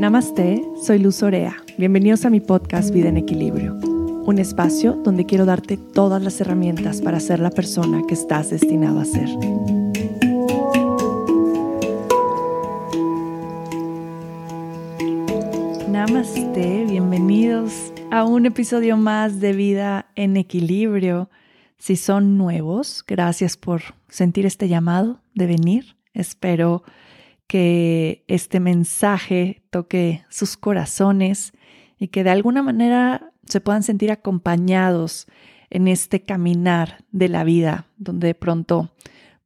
Namaste, soy Luz Orea. Bienvenidos a mi podcast Vida en Equilibrio, un espacio donde quiero darte todas las herramientas para ser la persona que estás destinado a ser. Namaste, bienvenidos a un episodio más de Vida en Equilibrio. Si son nuevos, gracias por sentir este llamado de venir. Espero que este mensaje toque sus corazones y que de alguna manera se puedan sentir acompañados en este caminar de la vida, donde de pronto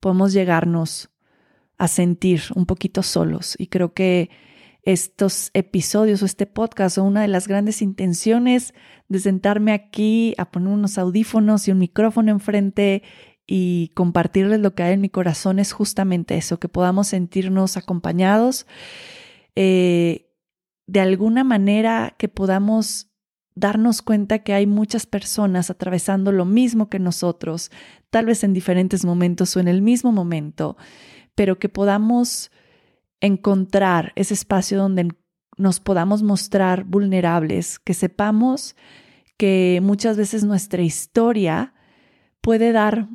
podemos llegarnos a sentir un poquito solos. Y creo que estos episodios o este podcast son una de las grandes intenciones de sentarme aquí a poner unos audífonos y un micrófono enfrente y compartirles lo que hay en mi corazón es justamente eso, que podamos sentirnos acompañados, eh, de alguna manera que podamos darnos cuenta que hay muchas personas atravesando lo mismo que nosotros, tal vez en diferentes momentos o en el mismo momento, pero que podamos encontrar ese espacio donde nos podamos mostrar vulnerables, que sepamos que muchas veces nuestra historia puede dar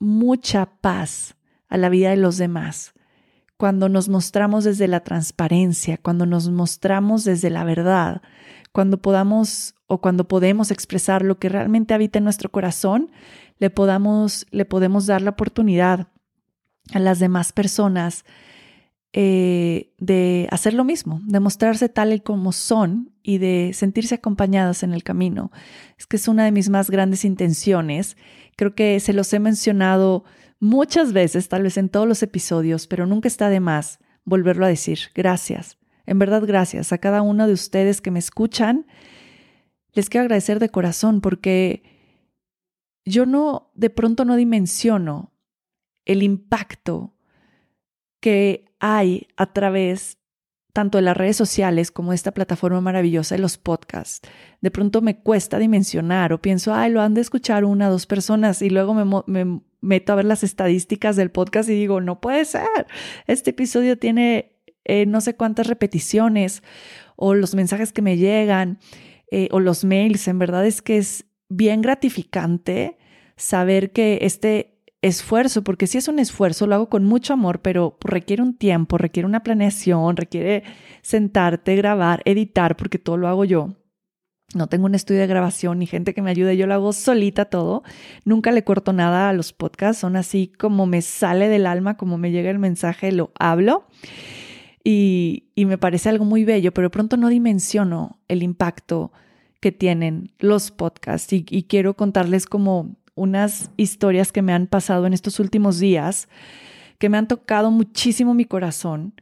mucha paz a la vida de los demás. Cuando nos mostramos desde la transparencia, cuando nos mostramos desde la verdad, cuando podamos o cuando podemos expresar lo que realmente habita en nuestro corazón, le podamos, le podemos dar la oportunidad a las demás personas eh, de hacer lo mismo, de mostrarse tal y como son y de sentirse acompañadas en el camino. Es que es una de mis más grandes intenciones. Creo que se los he mencionado muchas veces, tal vez en todos los episodios, pero nunca está de más volverlo a decir. Gracias. En verdad, gracias a cada uno de ustedes que me escuchan. Les quiero agradecer de corazón porque yo no, de pronto no dimensiono el impacto que hay a través tanto de las redes sociales como esta plataforma maravillosa de los podcasts. De pronto me cuesta dimensionar o pienso, ay, lo han de escuchar una o dos personas y luego me, meto a ver las estadísticas del podcast y digo, no puede ser, este episodio tiene eh, no sé cuántas repeticiones o los mensajes que me llegan eh, o los mails. En verdad es que es bien gratificante saber que este esfuerzo, porque si es un esfuerzo, lo hago con mucho amor, pero requiere un tiempo, requiere una planeación, requiere sentarte, grabar, editar, porque todo lo hago yo. No tengo un estudio de grabación ni gente que me ayude, yo lo hago solita todo. Nunca le corto nada a los podcasts, son así como me sale del alma, como me llega el mensaje, lo hablo. Y, y me parece algo muy bello, pero de pronto no dimensiono el impacto que tienen los podcasts y, y quiero contarles como unas historias que me han pasado en estos últimos días que me han tocado muchísimo mi corazón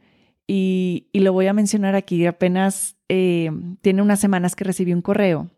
y, lo voy a mencionar aquí. Apenas eh, tiene unas semanas que recibí un correo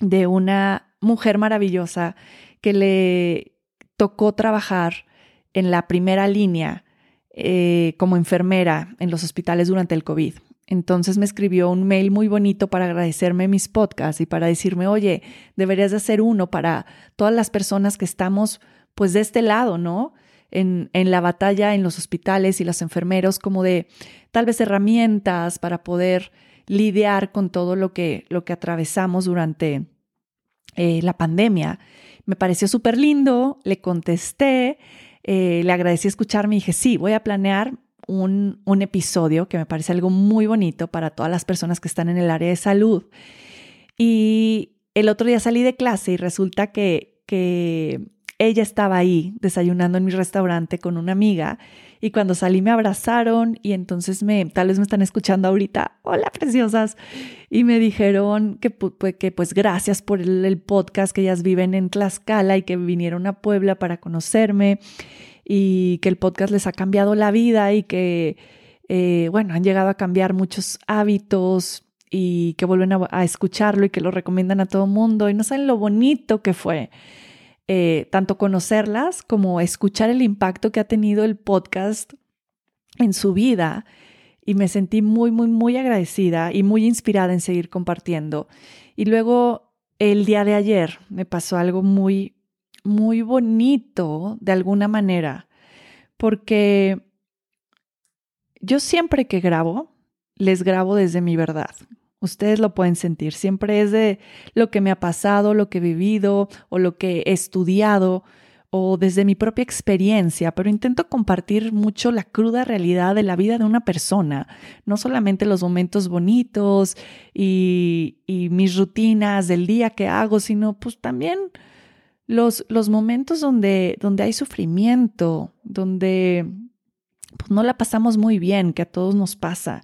de una mujer maravillosa que le tocó trabajar en la primera línea eh, como enfermera en los hospitales durante el COVID. Entonces me escribió un mail muy bonito para agradecerme mis podcasts y para decirme, oye, deberías de hacer uno para todas las personas que estamos pues de este lado, ¿no? En, en la batalla en los hospitales y los enfermeros, como de tal vez herramientas para poder lidiar con todo lo que, lo que atravesamos durante eh, la pandemia. Me pareció súper lindo, le contesté, eh, le agradecí escucharme y dije, sí, voy a planear un, episodio que me parece algo muy bonito para todas las personas que están en el área de salud. Y el otro día salí de clase y resulta que, que ella estaba ahí desayunando en mi restaurante con una amiga y cuando salí me abrazaron y entonces me, tal vez me están escuchando ahorita, hola preciosas, y me dijeron que, que pues gracias por el, el podcast, que ellas viven en Tlaxcala y que vinieron a Puebla para conocerme y que el podcast les ha cambiado la vida y que, eh, bueno, han llegado a cambiar muchos hábitos y que vuelven a, escucharlo y que lo recomiendan a todo mundo y no saben lo bonito que fue. Eh, tanto conocerlas como escuchar el impacto que ha tenido el podcast en su vida y me sentí muy, muy, muy agradecida y muy inspirada en seguir compartiendo. Y luego el día de ayer me pasó algo muy, muy bonito de alguna manera, porque yo siempre que grabo, les grabo desde mi verdad. Ustedes lo pueden sentir. Siempre es de lo que me ha pasado, lo que he vivido o lo que he estudiado o desde mi propia experiencia, pero intento compartir mucho la cruda realidad de la vida de una persona, no solamente los momentos bonitos y, mis rutinas del día que hago, sino pues también los, los momentos donde, donde hay sufrimiento, donde pues, no la pasamos muy bien, que a todos nos pasa.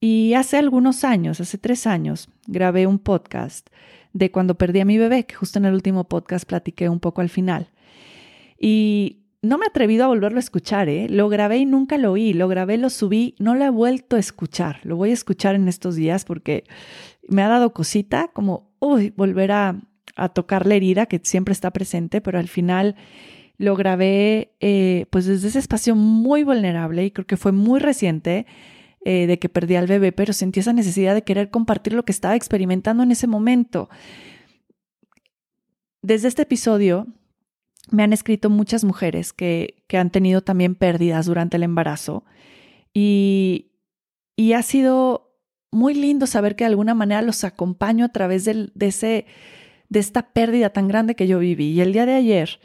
Y hace algunos años, hace tres años, grabé un podcast de cuando perdí a mi bebé, que justo en el último podcast platiqué un poco al final. Y no me he atrevido a volverlo a escuchar, ¿eh? Lo grabé y nunca lo oí, lo grabé, lo subí, no lo he vuelto a escuchar. Lo voy a escuchar en estos días porque me ha dado cosita como, uy, volver a, tocar la herida que siempre está presente, pero al final lo grabé eh, pues desde ese espacio muy vulnerable y creo que fue muy reciente eh, de que perdí al bebé, pero sentí esa necesidad de querer compartir lo que estaba experimentando en ese momento. Desde este episodio me han escrito muchas mujeres que, han tenido también pérdidas durante el embarazo y, ha sido muy lindo saber que de alguna manera los acompaño a través de, ese, de esta pérdida tan grande que yo viví. Y el día de ayer,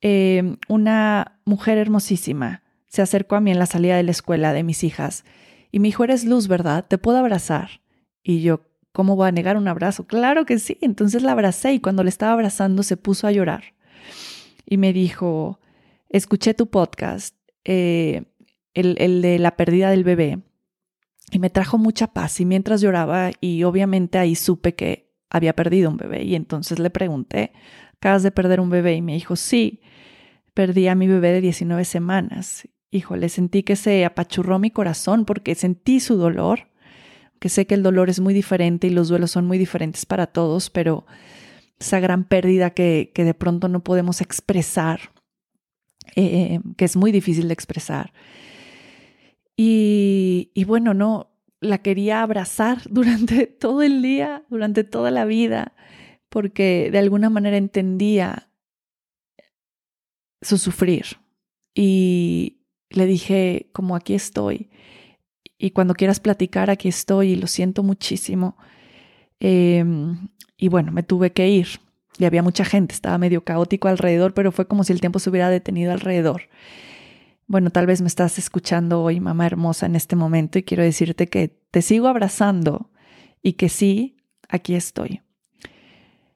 eh, una mujer hermosísima se acercó a mí en la salida de la escuela de mis hijas y me dijo, eres luz, ¿verdad? ¿Te puedo abrazar? Y yo, ¿cómo voy a negar un abrazo? Claro que sí. Entonces la abracé y cuando le estaba abrazando se puso a llorar y me dijo, escuché tu podcast, eh, el, el de la pérdida del bebé, y me trajo mucha paz. Y mientras lloraba, y obviamente ahí supe que había perdido un bebé, y entonces le pregunté, ¿acabas de perder un bebé? Y me dijo, sí, perdí a mi bebé de 19 semanas. Híjole, sentí que se apachurró mi corazón porque sentí su dolor, que sé que el dolor es muy diferente y los duelos son muy diferentes para todos, pero esa gran pérdida que, de pronto no podemos expresar, eh, que es muy difícil de expresar. Y bueno, no, la quería abrazar durante todo el día, durante toda la vida, porque de alguna manera entendía su sufrir. Y le dije, como aquí estoy, y cuando quieras platicar, aquí estoy, y lo siento muchísimo. Eh, y bueno, me tuve que ir. Y había mucha gente, estaba medio caótico alrededor, pero fue como si el tiempo se hubiera detenido alrededor. Bueno, tal vez me estás escuchando hoy, mamá hermosa, en este momento, y quiero decirte que te sigo abrazando y que sí, aquí estoy.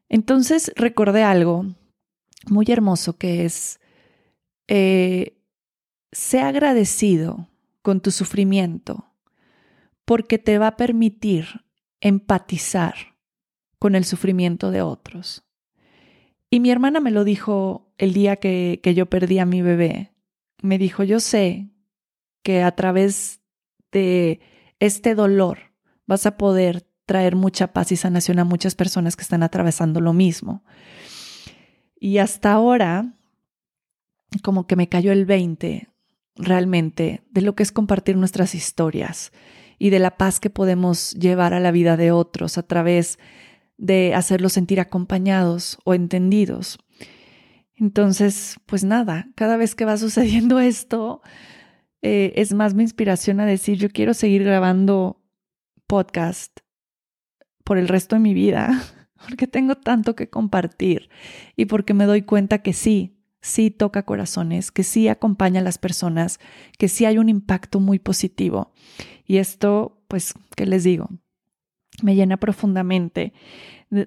Entonces recordé algo muy hermoso que es, eh, sé agradecido con tu sufrimiento porque te va a permitir empatizar con el sufrimiento de otros. Y mi hermana me lo dijo el día que, que yo perdí a mi bebé. Me dijo, yo sé que a través de este dolor vas a poder traer mucha paz y sanación a muchas personas que están atravesando lo mismo. Y hasta ahora, como que me cayó el 20 realmente de lo que es compartir nuestras historias y de la paz que podemos llevar a la vida de otros a través de hacerlos sentir acompañados o entendidos. Entonces, pues nada, cada vez que va sucediendo esto, eh, es más mi inspiración a decir, yo quiero seguir grabando podcast por el resto de mi vida, porque tengo tanto que compartir y porque me doy cuenta que sí, sí toca corazones, que sí acompaña a las personas, que sí hay un impacto muy positivo. Y esto, pues, ¿qué les digo? me llena profundamente.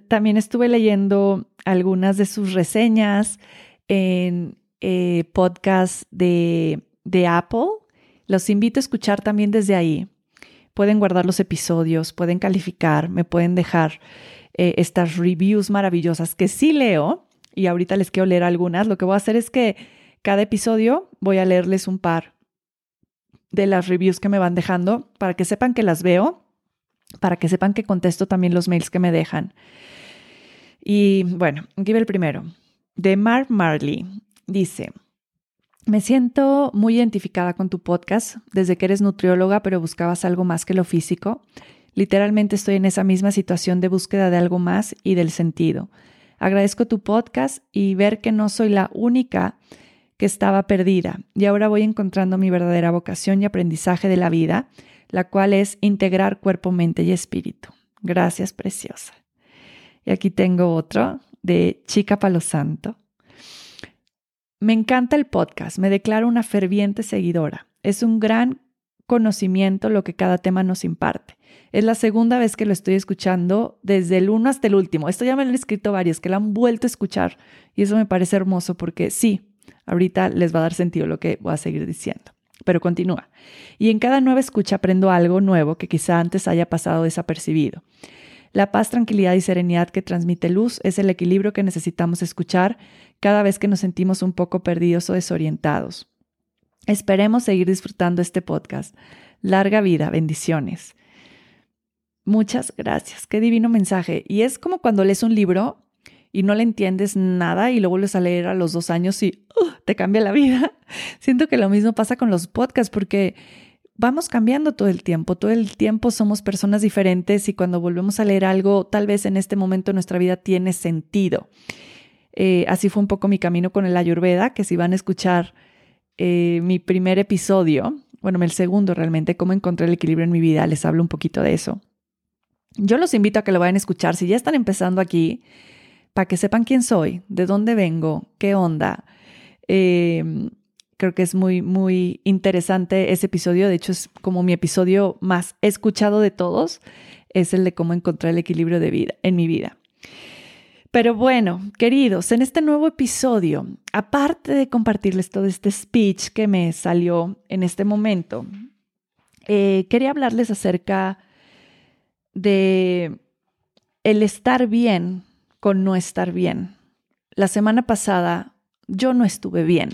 También estuve leyendo algunas de sus reseñas en eh, podcast de, de Apple. Los invito a escuchar también desde ahí. Pueden guardar los episodios, pueden calificar, me pueden dejar eh, estas reviews maravillosas que sí leo y ahorita les quiero leer algunas. Lo que voy a hacer es que cada episodio voy a leerles un par de las reviews que me van dejando para que sepan que las veo para que sepan que contesto también los mails que me dejan. Y bueno, aquí va el primero. De Mark Marley. Dice, me siento muy identificada con tu podcast desde que eres nutrióloga, pero buscabas algo más que lo físico. Literalmente estoy en esa misma situación de búsqueda de algo más y del sentido. Agradezco tu podcast y ver que no soy la única que estaba perdida y ahora voy encontrando mi verdadera vocación y aprendizaje de la vida la cual es integrar cuerpo, mente y espíritu. Gracias, preciosa. Y aquí tengo otro de Chica Palo Santo. Me encanta el podcast, me declaro una ferviente seguidora. Es un gran conocimiento lo que cada tema nos imparte. Es la segunda vez que lo estoy escuchando desde el uno hasta el último. Esto ya me lo han escrito varios que lo han vuelto a escuchar y eso me parece hermoso porque sí, ahorita les va a dar sentido lo que voy a seguir diciendo. Pero continúa. Y en cada nueva escucha aprendo algo nuevo que quizá antes haya pasado desapercibido. La paz, tranquilidad y serenidad que transmite luz es el equilibrio que necesitamos escuchar cada vez que nos sentimos un poco perdidos o desorientados. Esperemos seguir disfrutando este podcast. Larga vida, bendiciones. Muchas gracias, qué divino mensaje. Y es como cuando lees un libro y no le entiendes nada y lo vuelves a leer a los dos años y uh, te cambia la vida. Siento que lo mismo pasa con los podcasts porque vamos cambiando todo el tiempo, todo el tiempo somos personas diferentes y cuando volvemos a leer algo, tal vez en este momento nuestra vida tiene sentido. Eh, así fue un poco mi camino con el Ayurveda, que si van a escuchar eh, mi primer episodio, bueno, el segundo realmente, cómo encontré el equilibrio en mi vida, les hablo un poquito de eso. Yo los invito a que lo vayan a escuchar. Si ya están empezando aquí, para que sepan quién soy, de dónde vengo, qué onda. Em, creo que es muy, muy interesante ese episodio. De hecho, es como mi episodio más escuchado de todos. Es el de cómo encontrar el equilibrio de vida en mi vida. Pero bueno, queridos, en este nuevo episodio, aparte de compartirles todo este speech que me salió en este momento, eh, quería hablarles acerca de el estar bien con no estar bien. La semana pasada yo no estuve bien.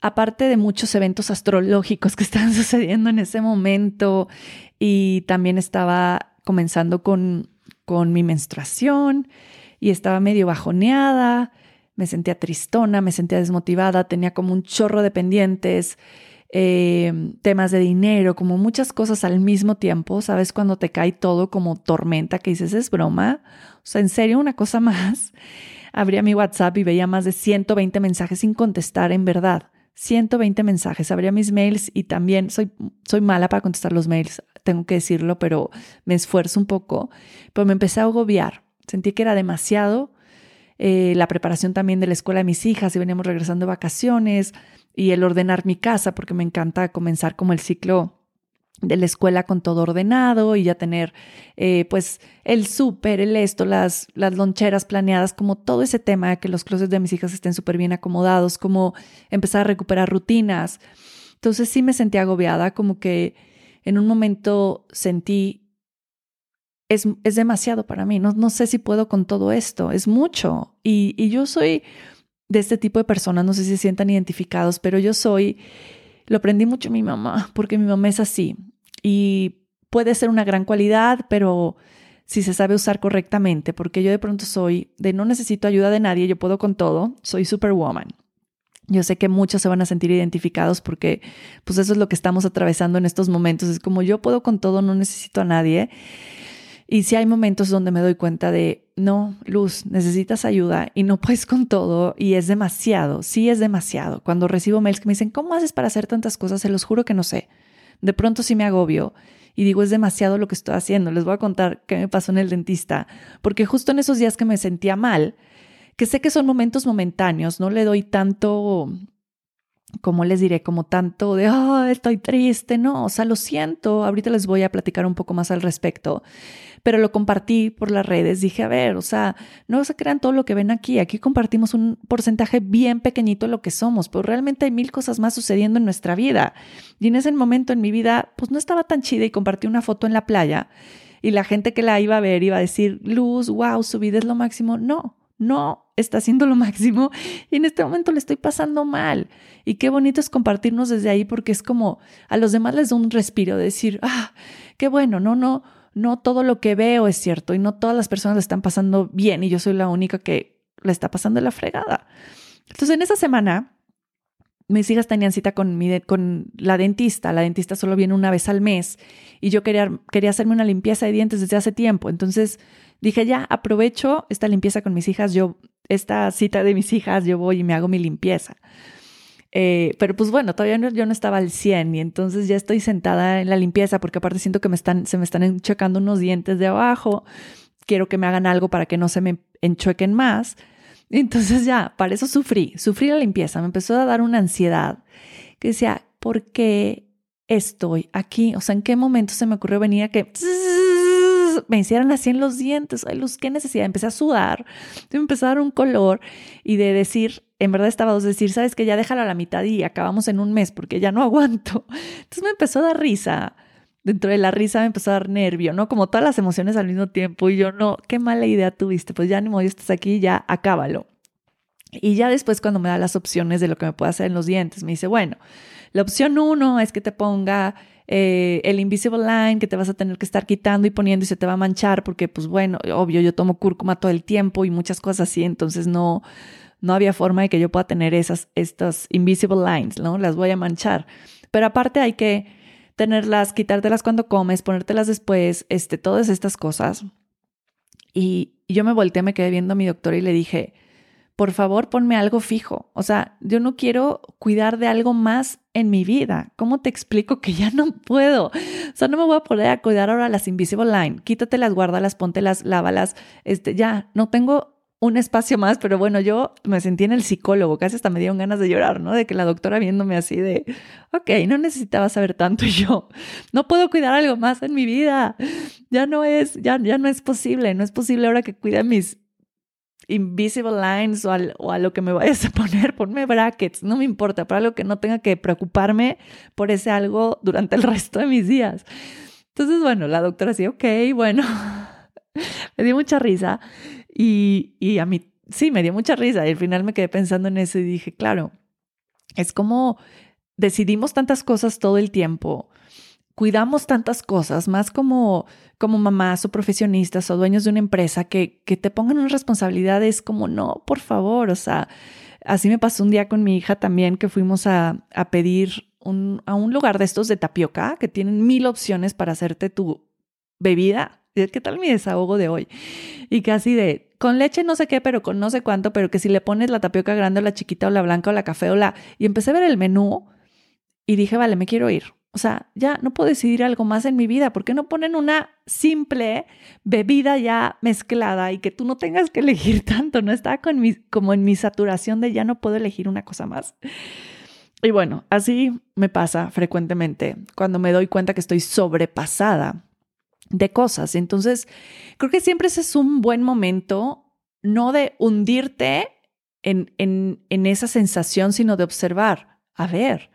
Aparte de muchos eventos astrológicos que estaban sucediendo en ese momento y también estaba comenzando con con mi menstruación y estaba medio bajoneada, me sentía tristona, me sentía desmotivada, tenía como un chorro de pendientes, eh, temas de dinero, como muchas cosas al mismo tiempo, ¿sabes? Cuando te cae todo como tormenta, que dices, es broma, o sea, en serio, una cosa más. Abría mi WhatsApp y veía más de 120 mensajes sin contestar, en verdad. 120 mensajes, abría mis mails y también soy, soy mala para contestar los mails tengo que decirlo, pero me esfuerzo un poco, pero me empecé a agobiar. Sentí que era demasiado. Eh, la preparación también de la escuela de mis hijas y veníamos regresando de vacaciones y el ordenar mi casa, porque me encanta comenzar como el ciclo de la escuela con todo ordenado y ya tener eh, pues el súper, el esto, las, las loncheras planeadas, como todo ese tema, que los closets de mis hijas estén súper bien acomodados, como empezar a recuperar rutinas. Entonces sí me sentí agobiada, como que en un momento sentí, es, es demasiado para mí, no, no, sé si puedo con todo esto, es mucho. Y, y yo soy de este tipo de personas, no sé si se sientan identificados, pero yo soy, lo aprendí mucho mi mamá, porque mi mamá es así. Y puede ser una gran cualidad, pero si se sabe usar correctamente, porque yo de pronto soy de no necesito ayuda de nadie, yo puedo con todo, soy superwoman. Yo sé que muchos se van a sentir identificados porque pues eso es lo que estamos atravesando en estos momentos. Es como yo puedo con todo, no necesito a nadie. Y si hay momentos donde me doy cuenta de, no, Luz, necesitas ayuda y no puedes con todo y es demasiado, sí es demasiado. Cuando recibo mails que me dicen, ¿cómo haces para hacer tantas cosas? Se los juro que no sé. De pronto sí me agobio y digo, es demasiado lo que estoy haciendo. Les voy a contar qué me pasó en el dentista, porque justo en esos días que me sentía mal, que sé que son momentos momentáneos, no le doy tanto, como les diré, como tanto de, oh, estoy triste, no, o sea, lo siento, ahorita les voy a platicar un poco más al respecto, pero lo compartí por las redes, dije, a ver, o sea, no se crean todo lo que ven aquí, aquí compartimos un porcentaje bien pequeñito de lo que somos, pero realmente hay mil cosas más sucediendo en nuestra vida. Y en ese momento en mi vida, pues no estaba tan chida y compartí una foto en la playa y la gente que la iba a ver iba a decir, Luz, wow, su vida es lo máximo. No, no está haciendo lo máximo y en este momento le estoy pasando mal. Y qué bonito es compartirnos desde ahí porque es como a los demás les da un respiro, decir, ah, qué bueno, no, no, no todo lo que veo es cierto y no todas las personas le están pasando bien y yo soy la única que le está pasando la fregada. Entonces en esa semana mis hijas tenían cita con, mi con la dentista. La dentista solo viene una vez al mes y yo quería, quería hacerme una limpieza de dientes desde hace tiempo. Entonces dije, ya aprovecho esta limpieza con mis hijas. Yo, esta cita de mis hijas, yo voy y me hago mi limpieza. Eh, pero pues bueno, todavía yo no estaba al 100 y entonces ya estoy sentada en la limpieza porque aparte siento que me están, se me están enchuecando unos dientes de abajo. Quiero que me hagan algo para que no se me enchuequen más. Entonces ya, para eso sufrí, sufrí la limpieza. Me empezó a dar una ansiedad que decía, ¿por qué estoy aquí? O sea, ¿en qué momento se me ocurrió venir a que me hicieran así en los dientes. Ay, luz, qué necesidad. Empecé a sudar, me empezó a dar un color y de decir, en verdad estaba dos decir, sabes que ya déjalo a la mitad y acabamos en un mes porque ya no aguanto. Entonces me empezó a dar risa. Dentro de la risa me empezó a dar nervio, ¿no? Como todas las emociones al mismo tiempo. Y yo, no, qué mala idea tuviste. Pues ya ni modo, estás aquí, ya acábalo. Y ya después, cuando me da las opciones de lo que me puede hacer en los dientes, me dice, bueno, la opción uno es que te ponga eh, el invisible line que te vas a tener que estar quitando y poniendo y se te va a manchar porque, pues bueno, obvio, yo tomo cúrcuma todo el tiempo y muchas cosas así, entonces no, no había forma de que yo pueda tener esas, estas invisible lines, ¿no? Las voy a manchar. Pero aparte hay que tenerlas, quitártelas cuando comes, ponértelas después, este, todas estas cosas. Y, yo me volteé, me quedé viendo a mi doctor y le dije, por favor, ponme algo fijo. O sea, yo no quiero cuidar de algo más en mi vida. ¿Cómo te explico que ya no puedo? O sea, no me voy a poder a cuidar ahora las Invisible Line. Quítatelas, guárdalas, póntelas, lávalas. Este, ya, no tengo un espacio más, pero bueno, yo me sentí en el psicólogo, casi hasta me dieron ganas de llorar, ¿no? De que la doctora viéndome así de, ok, no necesitaba saber tanto yo, no puedo cuidar algo más en mi vida, ya no es, ya, ya no es posible, no es posible ahora que cuide mis invisible lines o, a lo que me vayas a poner, ponme brackets, no me importa, para algo que no tenga que preocuparme por ese algo durante el resto de mis días. Entonces, bueno, la doctora decía, ok, bueno, me dio mucha risa y, y a mí sí, me dio mucha risa y al final me quedé pensando en eso y dije, claro, es como decidimos tantas cosas todo el tiempo cuidamos tantas cosas, más como, como mamás o profesionistas o dueños de una empresa, que, que te pongan unas responsabilidades como, no, por favor, o sea, así me pasó un día con mi hija también, que fuimos a, a pedir un, a un lugar de estos de tapioca, que tienen mil opciones para hacerte tu bebida. ¿Qué tal mi desahogo de hoy? Y casi de, con leche no sé qué, pero con no sé cuánto, pero que si le pones la tapioca grande o la chiquita o la blanca o la café o la... Y empecé a ver el menú y dije, vale, me quiero ir. O sea, ya no puedo decidir algo más en mi vida. ¿Por qué no ponen una simple bebida ya mezclada y que tú no tengas que elegir tanto? No está con mi, como en mi saturación de ya no puedo elegir una cosa más. Y bueno, así me pasa frecuentemente cuando me doy cuenta que estoy sobrepasada de cosas. Entonces, creo que siempre ese es un buen momento, no de hundirte en, en, en esa sensación, sino de observar, a ver,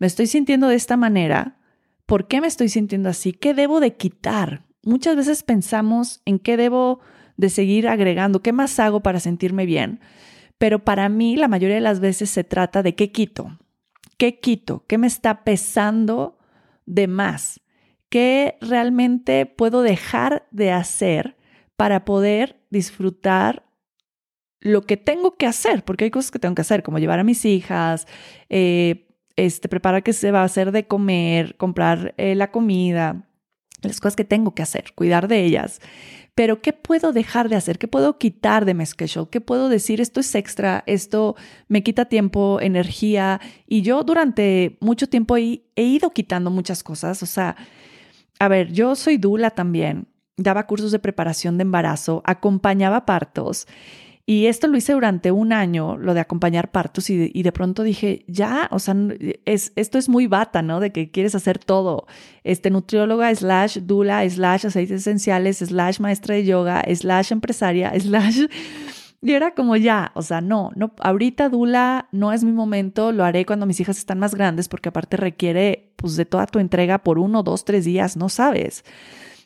me estoy sintiendo de esta manera, ¿por qué me estoy sintiendo así? ¿Qué debo de quitar? Muchas veces pensamos en qué debo de seguir agregando, qué más hago para sentirme bien, pero para mí la mayoría de las veces se trata de qué quito, qué quito, qué me está pesando de más, qué realmente puedo dejar de hacer para poder disfrutar lo que tengo que hacer, porque hay cosas que tengo que hacer, como llevar a mis hijas, eh, este, preparar qué se va a hacer de comer, comprar eh, la comida, las cosas que tengo que hacer, cuidar de ellas. Pero ¿qué puedo dejar de hacer? ¿Qué puedo quitar de mi schedule? ¿Qué puedo decir? Esto es extra, esto me quita tiempo, energía. Y yo durante mucho tiempo he, he ido quitando muchas cosas. O sea, a ver, yo soy Dula también, daba cursos de preparación de embarazo, acompañaba partos y esto lo hice durante un año, lo de acompañar partos, y de, pronto dije, ya, o sea, es, esto es muy bata, ¿no? De que quieres hacer todo. Este, nutrióloga, slash dula, slash aceites esenciales, slash maestra de yoga, slash empresaria, slash... Y era como ya, o sea, no, no, ahorita Dula no es mi momento, lo haré cuando mis hijas están más grandes, porque aparte requiere, pues, de toda tu entrega por uno, dos, tres días, no sabes.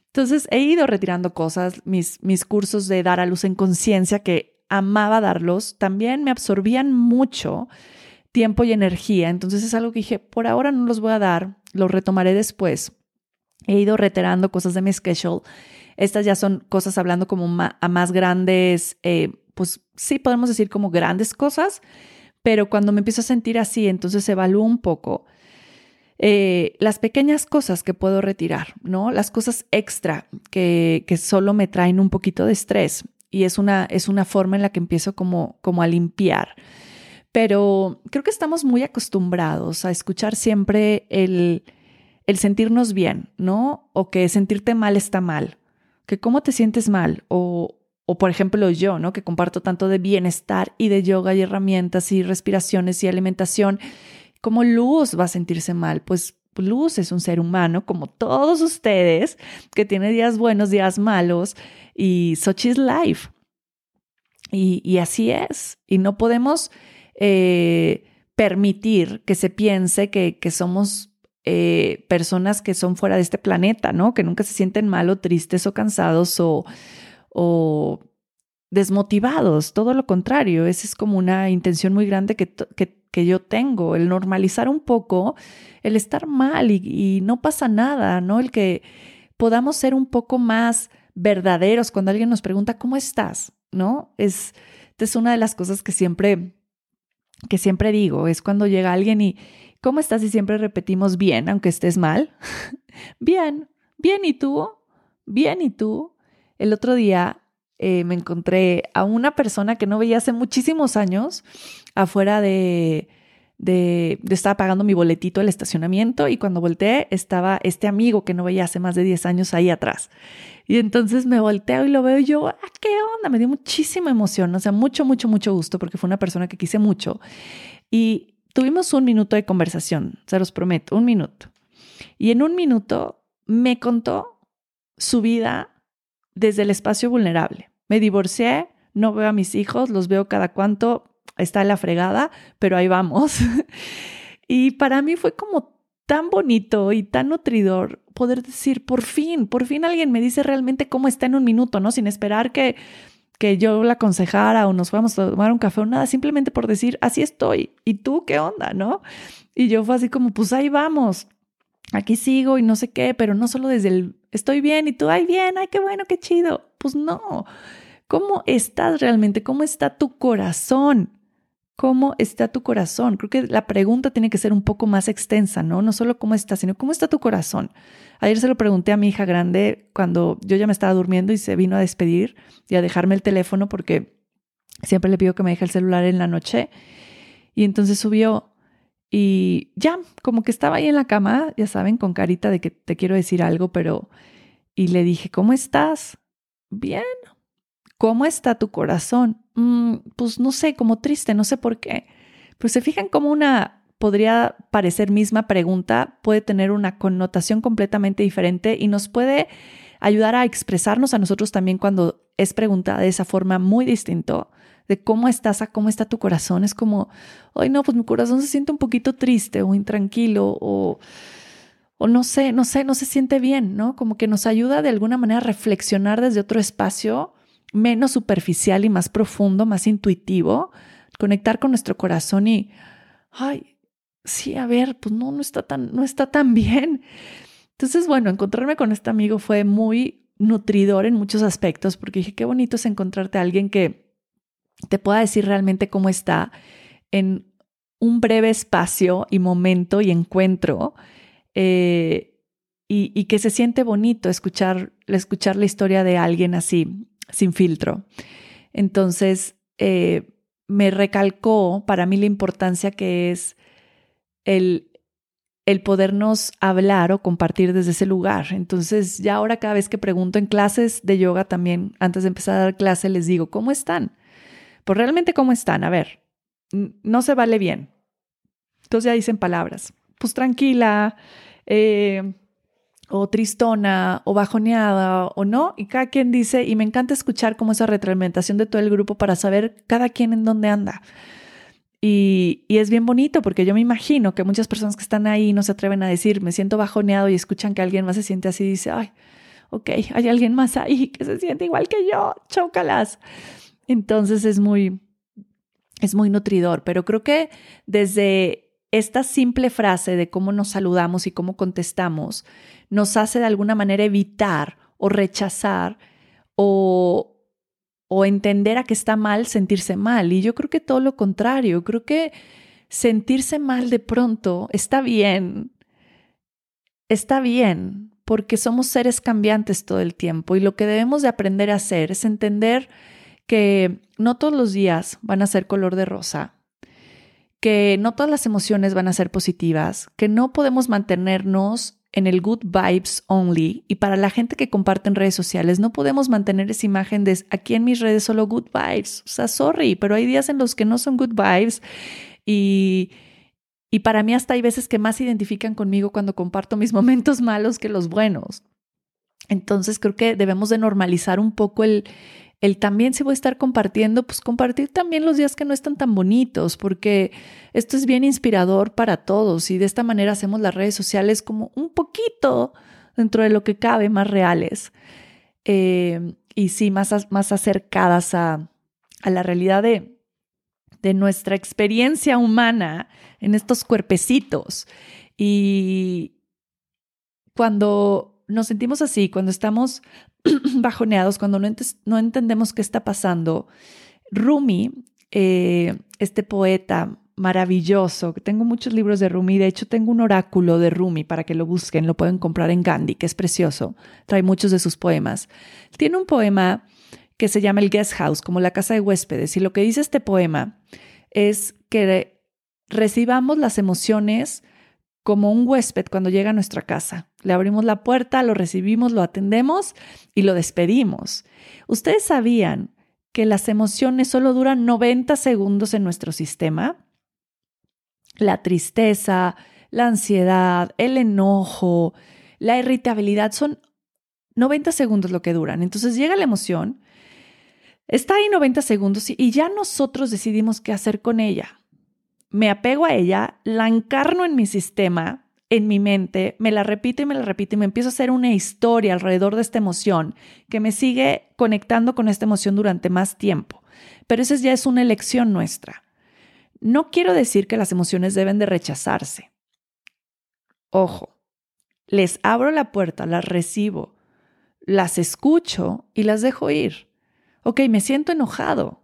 Entonces he ido retirando cosas, mis, mis cursos de dar a luz en conciencia, que amaba darlos, también me absorbían mucho tiempo y energía. Entonces es algo que dije, por ahora no los voy a dar, los retomaré después. He ido reiterando cosas de mi schedule. Estas ya son cosas hablando como a más grandes, eh, pues sí podemos decir como grandes cosas, pero cuando me empiezo a sentir así, entonces evalúo un poco eh, las pequeñas cosas que puedo retirar, ¿no? Las cosas extra que, que solo me traen un poquito de estrés y es una, es una forma en la que empiezo como, como a limpiar. pero creo que estamos muy acostumbrados a escuchar siempre el, el sentirnos bien, ¿no? O que sentirte mal está mal, que cómo te sientes mal, o, o por ejemplo yo, ¿no? Que comparto tanto de bienestar y de yoga y herramientas y respiraciones y alimentación, ¿cómo Luz va a sentirse mal? Pues Luz es un ser humano como todos ustedes, que tiene días buenos, días malos, y such is life. Y, así es. Y no podemos eh, permitir que se piense que, que somos eh, personas que son fuera de este planeta, ¿no? Que nunca se sienten mal o tristes o cansados o, o desmotivados. Todo lo contrario, esa es como una intención muy grande que, que, que yo tengo, el normalizar un poco, el estar mal y, no pasa nada, ¿no? El que podamos ser un poco más verdaderos cuando alguien nos pregunta, ¿cómo estás? ¿no? Es, es una de las cosas que siempre, que siempre digo, es cuando llega alguien y, ¿cómo estás? Y siempre repetimos bien, aunque estés mal. bien, bien, ¿y tú? Bien, ¿y tú? El otro día eh, me encontré a una persona que no veía hace muchísimos años afuera de, de, de, estaba pagando mi boletito del estacionamiento y cuando volteé estaba este amigo que no veía hace más de 10 años ahí atrás. Y entonces me volteo y lo veo y yo, ah, ¿qué onda? Me dio muchísima emoción, o sea, mucho, mucho, mucho gusto porque fue una persona que quise mucho. Y tuvimos un minuto de conversación, se los prometo, un minuto. Y en un minuto me contó su vida desde el espacio vulnerable. Me divorcié, no veo a mis hijos, los veo cada cuanto, está en la fregada, pero ahí vamos. y para mí fue como tan bonito y tan nutridor poder decir, por fin, por fin alguien me dice realmente cómo está en un minuto, ¿no? Sin esperar que, que yo la aconsejara o nos fuéramos a tomar un café o nada, simplemente por decir, así estoy. ¿Y tú qué onda, no? Y yo fue así como, pues ahí vamos, aquí sigo y no sé qué, pero no solo desde el, estoy bien y tú, ay, bien, ay, qué bueno, qué chido. Pues no. ¿Cómo estás realmente? ¿Cómo está tu corazón? ¿Cómo está tu corazón? Creo que la pregunta tiene que ser un poco más extensa, ¿no? No solo cómo está, sino cómo está tu corazón. Ayer se lo pregunté a mi hija grande cuando yo ya me estaba durmiendo y se vino a despedir y a dejarme el teléfono porque siempre le pido que me deje el celular en la noche. Y entonces subió y ya, como que estaba ahí en la cama, ya saben, con carita de que te quiero decir algo, pero... Y le dije, ¿cómo estás? Bien. ¿Cómo está tu corazón? Mm, pues no sé, como triste, no sé por qué. Pero se fijan cómo una podría parecer misma pregunta puede tener una connotación completamente diferente y nos puede ayudar a expresarnos a nosotros también cuando es preguntada de esa forma muy distinto de cómo estás a cómo está tu corazón. Es como, ay no, pues mi corazón se siente un poquito triste o intranquilo o, o no sé, no sé, no se siente bien, ¿no? Como que nos ayuda de alguna manera a reflexionar desde otro espacio menos superficial y más profundo, más intuitivo, conectar con nuestro corazón y, ay, sí, a ver, pues no, no está tan, no está tan bien. Entonces, bueno, encontrarme con este amigo fue muy nutridor en muchos aspectos porque dije, qué bonito es encontrarte a alguien que te pueda decir realmente cómo está en un breve espacio y momento y encuentro. Eh, y, que se siente bonito escuchar, escuchar la historia de alguien así sin filtro. Entonces, eh, me recalcó para mí la importancia que es el, el podernos hablar o compartir desde ese lugar. Entonces, ya ahora cada vez que pregunto en clases de yoga también, antes de empezar a dar clase, les digo, ¿cómo están? Pues realmente, ¿cómo están? A ver, no se vale bien. Entonces ya dicen palabras. Pues tranquila, eh, o tristona o bajoneada o no, y cada quien dice, y me encanta escuchar como esa retroalimentación de todo el grupo para saber cada quien en dónde anda. Y, y, es bien bonito porque yo me imagino que muchas personas que están ahí no se atreven a decir, me siento bajoneado y escuchan que alguien más se siente así y dice, ay, ok, hay alguien más ahí que se siente igual que yo, chócalas. Entonces es muy, es muy nutridor, pero creo que desde esta simple frase de cómo nos saludamos y cómo contestamos nos hace de alguna manera evitar o rechazar o, o entender a que está mal sentirse mal. Y yo creo que todo lo contrario, creo que sentirse mal de pronto está bien, está bien, porque somos seres cambiantes todo el tiempo y lo que debemos de aprender a hacer es entender que no todos los días van a ser color de rosa, que no todas las emociones van a ser positivas, que no podemos mantenernos en el good vibes only. Y para la gente que comparte en redes sociales no podemos mantener esa imagen de aquí en mis redes solo good vibes, o sea, sorry, pero hay días en los que no son good vibes. Y y para mí hasta hay veces que más se identifican conmigo cuando comparto mis momentos malos que los buenos. Entonces creo que debemos de normalizar un poco el el también se voy a estar compartiendo, pues compartir también los días que no están tan bonitos, porque esto es bien inspirador para todos y de esta manera hacemos las redes sociales como un poquito dentro de lo que cabe más reales eh, y sí más, más acercadas a, a la realidad de, de nuestra experiencia humana en estos cuerpecitos. Y cuando nos sentimos así, cuando estamos bajoneados, cuando no, no entendemos qué está pasando. Rumi, eh, este poeta maravilloso, que tengo muchos libros de Rumi, de hecho tengo un oráculo de Rumi para que lo busquen, lo pueden comprar en Gandhi, que es precioso, trae muchos de sus poemas. Tiene un poema que se llama el guest house, como la casa de huéspedes, y lo que dice este poema es que recibamos las emociones como un huésped cuando llega a nuestra casa. Le abrimos la puerta, lo recibimos, lo atendemos y lo despedimos. ¿Ustedes sabían que las emociones solo duran 90 segundos en nuestro sistema? La tristeza, la ansiedad, el enojo, la irritabilidad son 90 segundos lo que duran. Entonces llega la emoción, está ahí 90 segundos y ya nosotros decidimos qué hacer con ella me apego a ella, la encarno en mi sistema, en mi mente, me la repito y me la repito y me empiezo a hacer una historia alrededor de esta emoción que me sigue conectando con esta emoción durante más tiempo. Pero esa ya es una elección nuestra. No quiero decir que las emociones deben de rechazarse. Ojo, les abro la puerta, las recibo, las escucho y las dejo ir. Ok, me siento enojado.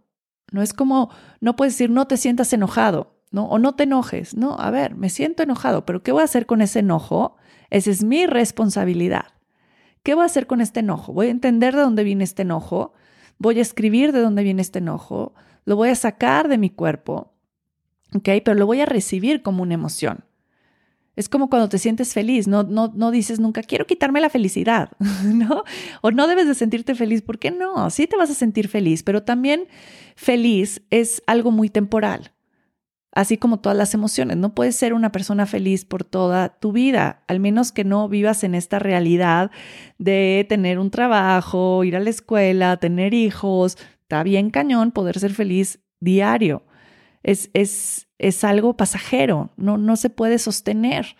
No es como, no puedes decir, no te sientas enojado. O no te enojes, no, a ver, me siento enojado, pero ¿qué voy a hacer con ese enojo? Esa es mi responsabilidad. ¿Qué voy a hacer con este enojo? Voy a entender de dónde viene este enojo, voy a escribir de dónde viene este enojo, lo voy a sacar de mi cuerpo, ¿ok? Pero lo voy a recibir como una emoción. Es como cuando te sientes feliz, no, no, no dices nunca, quiero quitarme la felicidad, ¿no? O no debes de sentirte feliz, ¿por qué no? Sí te vas a sentir feliz, pero también feliz es algo muy temporal así como todas las emociones. No puedes ser una persona feliz por toda tu vida, al menos que no vivas en esta realidad de tener un trabajo, ir a la escuela, tener hijos. Está bien cañón poder ser feliz diario. Es, es, es algo pasajero, no, no se puede sostener.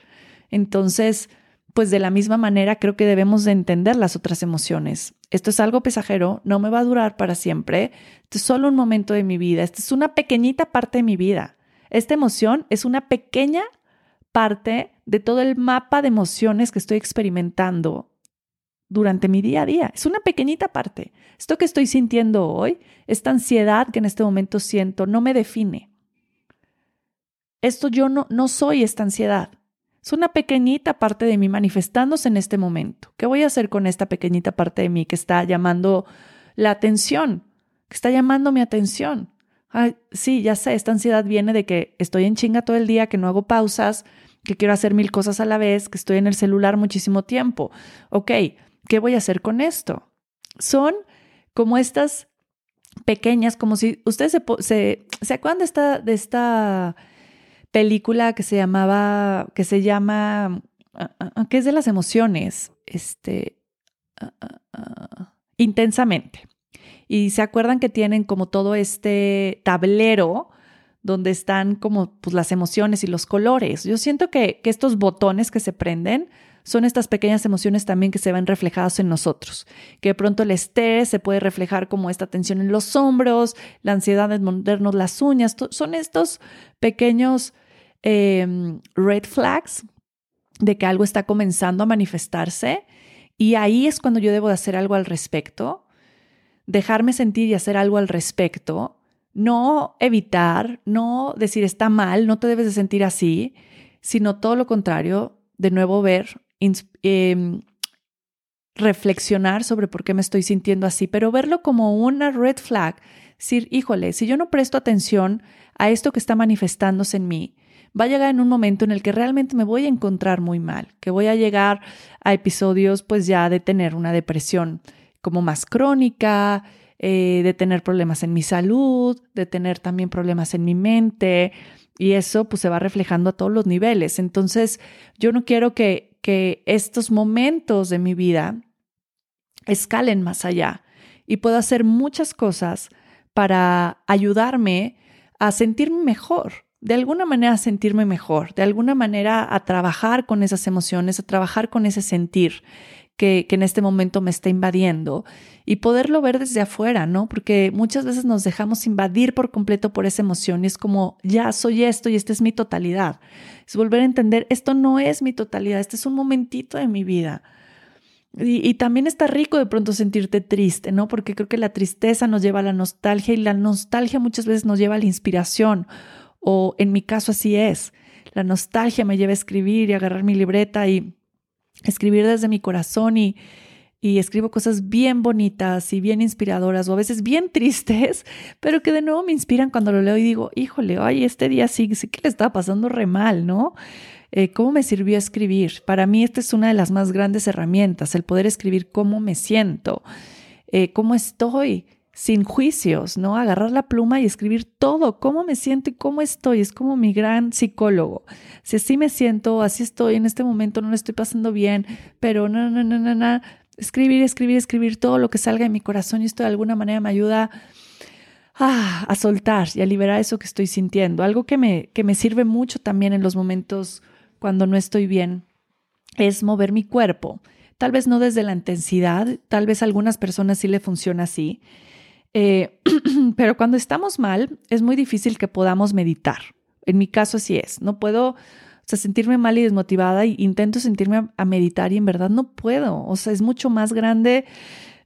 Entonces, pues de la misma manera creo que debemos de entender las otras emociones. Esto es algo pasajero, no me va a durar para siempre, esto es solo un momento de mi vida, esta es una pequeñita parte de mi vida. Esta emoción es una pequeña parte de todo el mapa de emociones que estoy experimentando durante mi día a día. Es una pequeñita parte. Esto que estoy sintiendo hoy, esta ansiedad que en este momento siento, no me define. Esto yo no, no soy esta ansiedad. Es una pequeñita parte de mí manifestándose en este momento. ¿Qué voy a hacer con esta pequeñita parte de mí que está llamando la atención? Que está llamando mi atención sí, ya sé, esta ansiedad viene de que estoy en chinga todo el día, que no hago pausas, que quiero hacer mil cosas a la vez, que estoy en el celular muchísimo tiempo. Ok, ¿qué voy a hacer con esto? Son como estas pequeñas, como si ustedes se, se, acuerdan de esta, de esta película que se llamaba, que se llama, ah, ah, ah, ¿qué es de las emociones? Este, intensamente. Y se acuerdan que tienen como todo este tablero donde están como pues, las emociones y los colores. Yo siento que, que estos botones que se prenden son estas pequeñas emociones también que se ven reflejadas en nosotros, que de pronto el estrés se puede reflejar como esta tensión en los hombros, la ansiedad de mordernos las uñas, son estos pequeños em, red flags de que algo está comenzando a manifestarse y ahí es cuando yo debo de hacer algo al respecto dejarme sentir y hacer algo al respecto, no evitar, no decir está mal, no te debes de sentir así, sino todo lo contrario, de nuevo ver, em, reflexionar sobre por qué me estoy sintiendo así, pero verlo como una red flag. Decir, híjole, si yo no presto atención a esto que está manifestándose en mí, va a llegar en un momento en el que realmente me voy a encontrar muy mal, que voy a llegar a episodios pues ya de tener una depresión como más crónica, eh, de tener problemas en mi salud, de tener también problemas en mi mente y eso pues se va reflejando a todos los niveles. Entonces yo no quiero que, que estos momentos de mi vida escalen más allá y puedo hacer muchas cosas para ayudarme a sentirme mejor, de alguna manera a sentirme mejor, de alguna manera a trabajar con esas emociones, a trabajar con ese sentir que, en este momento me está invadiendo y poderlo ver desde afuera, ¿no? Porque muchas veces nos dejamos invadir por completo por esa emoción y es como, ya soy esto y esta es mi totalidad. Es volver a entender, esto no es mi totalidad, este es un momentito de mi vida. Y, y, también está rico de pronto sentirte triste, ¿no? Porque creo que la tristeza nos lleva a la nostalgia y la nostalgia muchas veces nos lleva a la inspiración o en mi caso así es. La nostalgia me lleva a escribir y agarrar mi libreta y escribir desde mi corazón y, y escribo cosas bien bonitas y bien inspiradoras o a veces bien tristes, pero que de nuevo me inspiran cuando lo leo y digo, híjole, ay, este día sí, sí que le estaba pasando re mal, ¿no? Eh, ¿Cómo me sirvió escribir? Para mí esta es una de las más grandes herramientas, el poder escribir cómo me siento, eh, cómo estoy, sin juicios, ¿no? Agarrar la pluma y escribir todo, cómo me siento y cómo estoy. Es como mi gran psicólogo. Si así me siento, así estoy, en este momento no lo estoy pasando bien, pero no, no, no, no, no. Escribir, escribir, escribir todo lo que salga de mi corazón y esto de alguna manera me ayuda a, a soltar y a liberar eso que estoy sintiendo. Algo que me, que me sirve mucho también en los momentos cuando no estoy bien es mover mi cuerpo. Tal vez no desde la intensidad, tal vez a algunas personas sí le funciona así, eh, pero cuando estamos mal, es muy difícil que podamos meditar. En mi caso así es. No puedo sentirme mal y desmotivada e intento sentirme a, meditar y en verdad no puedo. O sea, es mucho más grande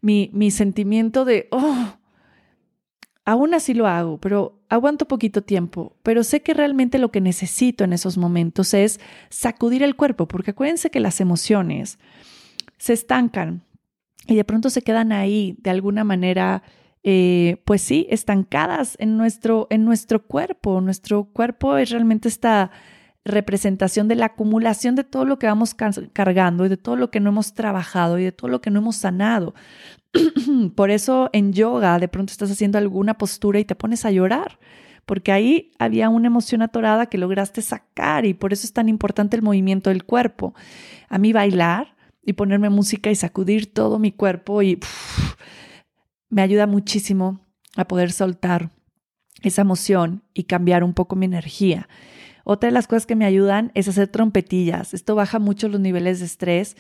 mi, mi sentimiento de, oh, aún así lo hago, pero aguanto poquito tiempo. Pero sé que realmente lo que necesito en esos momentos es sacudir el cuerpo, porque acuérdense que las emociones se estancan y de pronto se quedan ahí de alguna manera eh, pues sí, estancadas en nuestro, en nuestro cuerpo. Nuestro cuerpo es realmente esta representación de la acumulación de todo lo que vamos cargando y de todo lo que no hemos trabajado y de todo lo que no hemos sanado. Por eso en yoga de pronto estás haciendo alguna postura y te pones a llorar, porque ahí había una emoción atorada que lograste sacar y por eso es tan importante el movimiento del cuerpo. A mí bailar y ponerme música y sacudir todo mi cuerpo y me ayuda muchísimo a poder soltar esa emoción y cambiar un poco mi energía. Otra de las cosas que me ayudan es hacer trompetillas. Esto baja mucho los niveles de estrés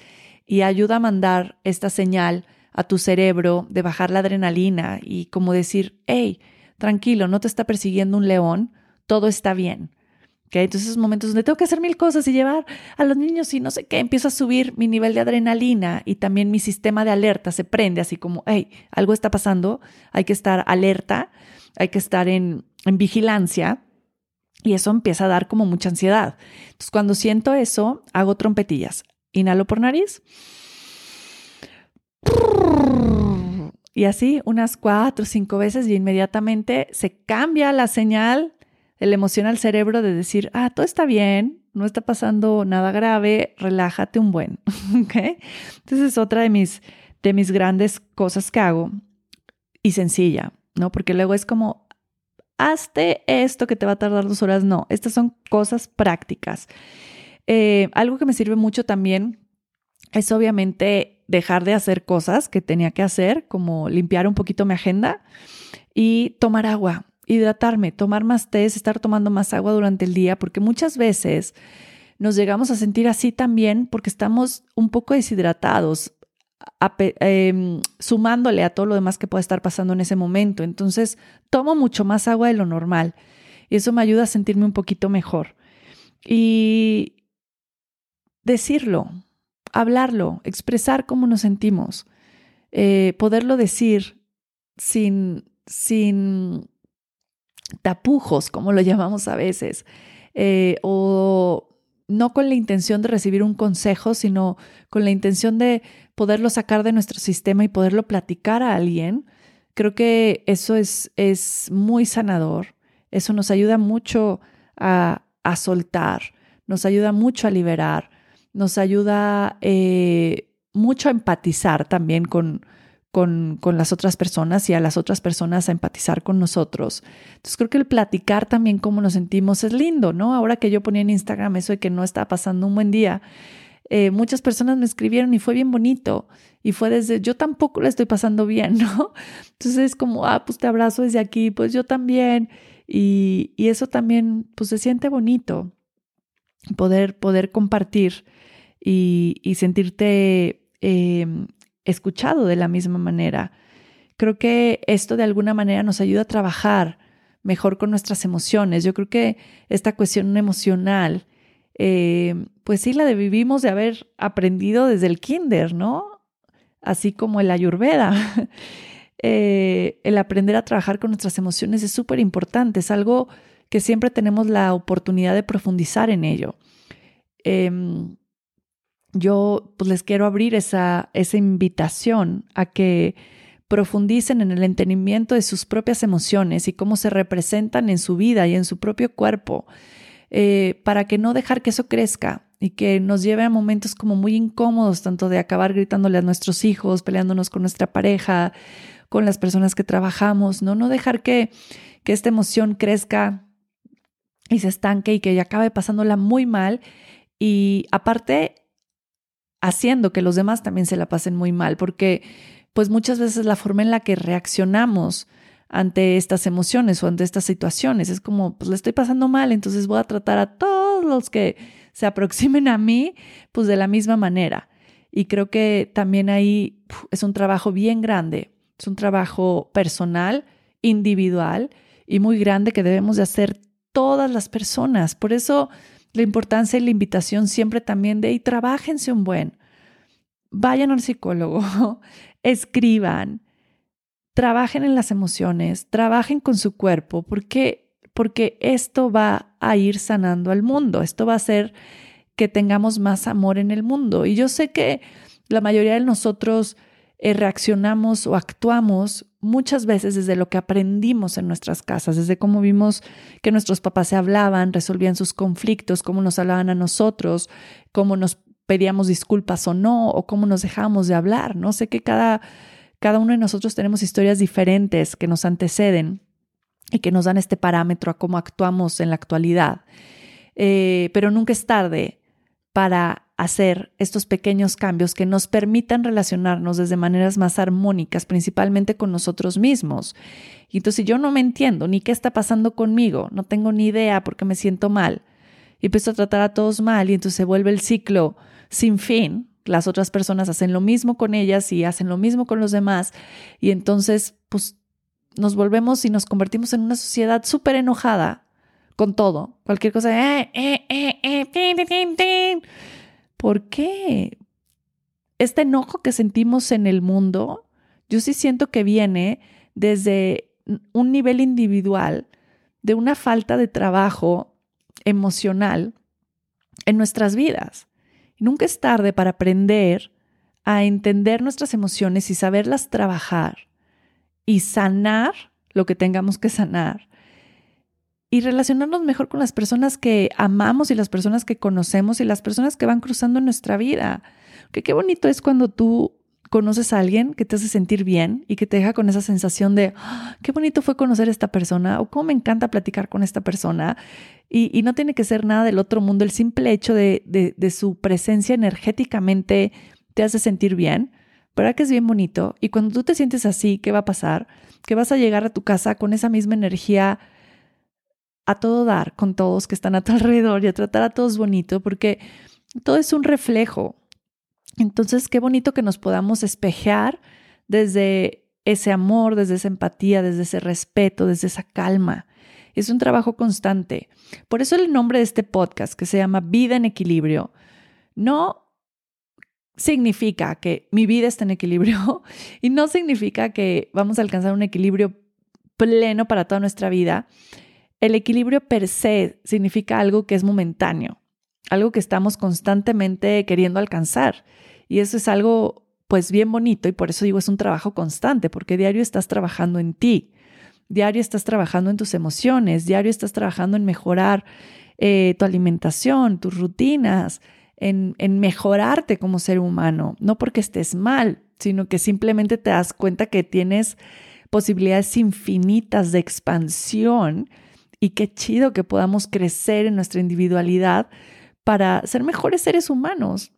y ayuda a mandar esta señal a tu cerebro de bajar la adrenalina y como decir, hey, tranquilo, no te está persiguiendo un león, todo está bien. Entonces, esos momentos donde tengo que hacer mil cosas y llevar a los niños y no sé qué, empiezo a subir mi nivel de adrenalina y también mi sistema de alerta se prende así como, hey, algo está pasando, hay que estar alerta, hay que estar en, en vigilancia y eso empieza a dar como mucha ansiedad. Entonces, cuando siento eso, hago trompetillas. Inhalo por nariz. Y así unas cuatro o cinco veces y inmediatamente se cambia la señal el emoción al cerebro de decir, ah, todo está bien, no está pasando nada grave, relájate un buen. ¿Okay? Entonces es otra de mis, de mis grandes cosas que hago y sencilla, ¿no? Porque luego es como, hazte esto que te va a tardar dos horas. No, estas son cosas prácticas. Eh, algo que me sirve mucho también es obviamente dejar de hacer cosas que tenía que hacer, como limpiar un poquito mi agenda y tomar agua hidratarme, tomar más té, estar tomando más agua durante el día, porque muchas veces nos llegamos a sentir así también porque estamos un poco deshidratados, em, sumándole a todo lo demás que puede estar pasando en ese momento. Entonces, tomo mucho más agua de lo normal y eso me ayuda a sentirme un poquito mejor. Y decirlo, hablarlo, expresar cómo nos sentimos, eh, poderlo decir sin, sin tapujos, como lo llamamos a veces, eh, o no con la intención de recibir un consejo, sino con la intención de poderlo sacar de nuestro sistema y poderlo platicar a alguien, Creo que eso es, es muy sanador. Eso nos ayuda mucho a, soltar, nos ayuda mucho a liberar, nos ayuda eh, mucho a empatizar también con, con, las otras personas y a las otras personas a empatizar con nosotros. Entonces creo que el platicar también cómo nos sentimos es lindo, ¿no? Ahora que yo ponía en Instagram eso de que no está pasando un buen día, eh, muchas personas me escribieron y fue bien bonito. Y fue desde, yo tampoco la estoy pasando bien, ¿no? Entonces es como, ah, pues te abrazo desde aquí, pues yo también. Y, y eso también, pues se siente bonito, poder, poder compartir y, y sentirte em, escuchado de la misma manera. Creo que esto de alguna manera nos ayuda a trabajar mejor con nuestras emociones. Yo creo que esta cuestión emocional eh, pues sí, la de vivimos de haber aprendido desde el kinder, ¿no? Así como el ayurveda. Eh, el aprender a trabajar con nuestras emociones es súper importante, es algo que siempre tenemos la oportunidad de profundizar en ello. Em, yo pues les quiero abrir esa, esa invitación a que profundicen en el entendimiento de sus propias emociones y cómo se representan en su vida y en su propio cuerpo. Eh, para que no dejar que eso crezca y que nos lleve a momentos como muy incómodos, tanto de acabar gritándole a nuestros hijos, peleándonos con nuestra pareja, con las personas que trabajamos, no, no dejar que, que esta emoción crezca y se estanque y que acabe pasándola muy mal y aparte haciendo que los demás también se la pasen muy mal, porque pues muchas veces la forma en la que reaccionamos ante estas emociones o ante estas situaciones. Es como, pues le estoy pasando mal, entonces voy a tratar a todos los que se aproximen a mí, pues de la misma manera. Y creo que también ahí es un trabajo bien grande, es un trabajo personal, individual y muy grande que debemos de hacer todas las personas. Por eso la importancia y la invitación siempre también de, y trabajense un buen, vayan al psicólogo, escriban, trabajen en las emociones, trabajen con su cuerpo, porque, porque esto va a ir sanando al mundo, esto va a hacer que tengamos más amor en el mundo. Y yo sé que la mayoría de nosotros eh, reaccionamos o actuamos muchas veces desde lo que aprendimos en nuestras casas, desde cómo vimos que nuestros papás se hablaban, resolvían sus conflictos, cómo nos hablaban a nosotros, cómo nos pedíamos disculpas o no, o cómo nos dejábamos de hablar. No sé que cada cada uno de nosotros tenemos historias diferentes que nos anteceden y que nos dan este parámetro a cómo actuamos en la actualidad. Eh, pero nunca es tarde para hacer estos pequeños cambios que nos permitan relacionarnos desde maneras más armónicas, principalmente con nosotros mismos. Y entonces si yo no me entiendo ni qué está pasando conmigo, no tengo ni idea porque me siento mal, y empiezo a tratar a todos mal y entonces se vuelve el ciclo sin fin, las otras personas hacen lo mismo con ellas y hacen lo mismo con los demás. Y entonces, pues nos volvemos y nos convertimos en una sociedad súper enojada con todo. Cualquier cosa, eh, eh, eh, ¿por qué? Este enojo que sentimos en el mundo, yo sí siento que viene desde un nivel individual de una falta de trabajo emocional en nuestras vidas. Nunca es tarde para aprender a entender nuestras emociones y saberlas trabajar y sanar lo que tengamos que sanar y relacionarnos mejor con las personas que amamos y las personas que conocemos y las personas que van cruzando nuestra vida. Que qué bonito es cuando tú conoces a alguien que te hace sentir bien y que te deja con esa sensación de ah, qué bonito fue conocer a esta persona o cómo me encanta platicar con esta persona y, no tiene que ser nada del otro mundo, el simple hecho de, de, su presencia energéticamente te hace sentir bien, ¿verdad que es bien bonito? Y cuando tú te sientes así, ¿qué va a pasar? Que vas a llegar a tu casa con esa misma energía a todo dar con todos que están a tu alrededor y a tratar a todos bonito, porque todo es un reflejo. Entonces, qué bonito que nos podamos espejear desde ese amor, desde esa empatía, desde ese respeto, desde esa calma. Es un trabajo constante. Por eso el nombre de este podcast, que se llama Vida en Equilibrio, no significa que mi vida está en equilibrio y no significa que vamos a alcanzar un equilibrio pleno para toda nuestra vida. El equilibrio per se significa algo que es momentáneo, algo que estamos constantemente queriendo alcanzar. Y eso es algo pues bien bonito y por eso digo es un trabajo constante, porque diario estás trabajando en ti, diario estás trabajando en tus emociones, diario estás trabajando en mejorar eh, tu alimentación, tus rutinas, en, en mejorarte como ser humano, no porque estés mal, sino que simplemente te das cuenta que tienes posibilidades infinitas de expansión y qué chido que podamos crecer en nuestra individualidad para ser mejores seres humanos.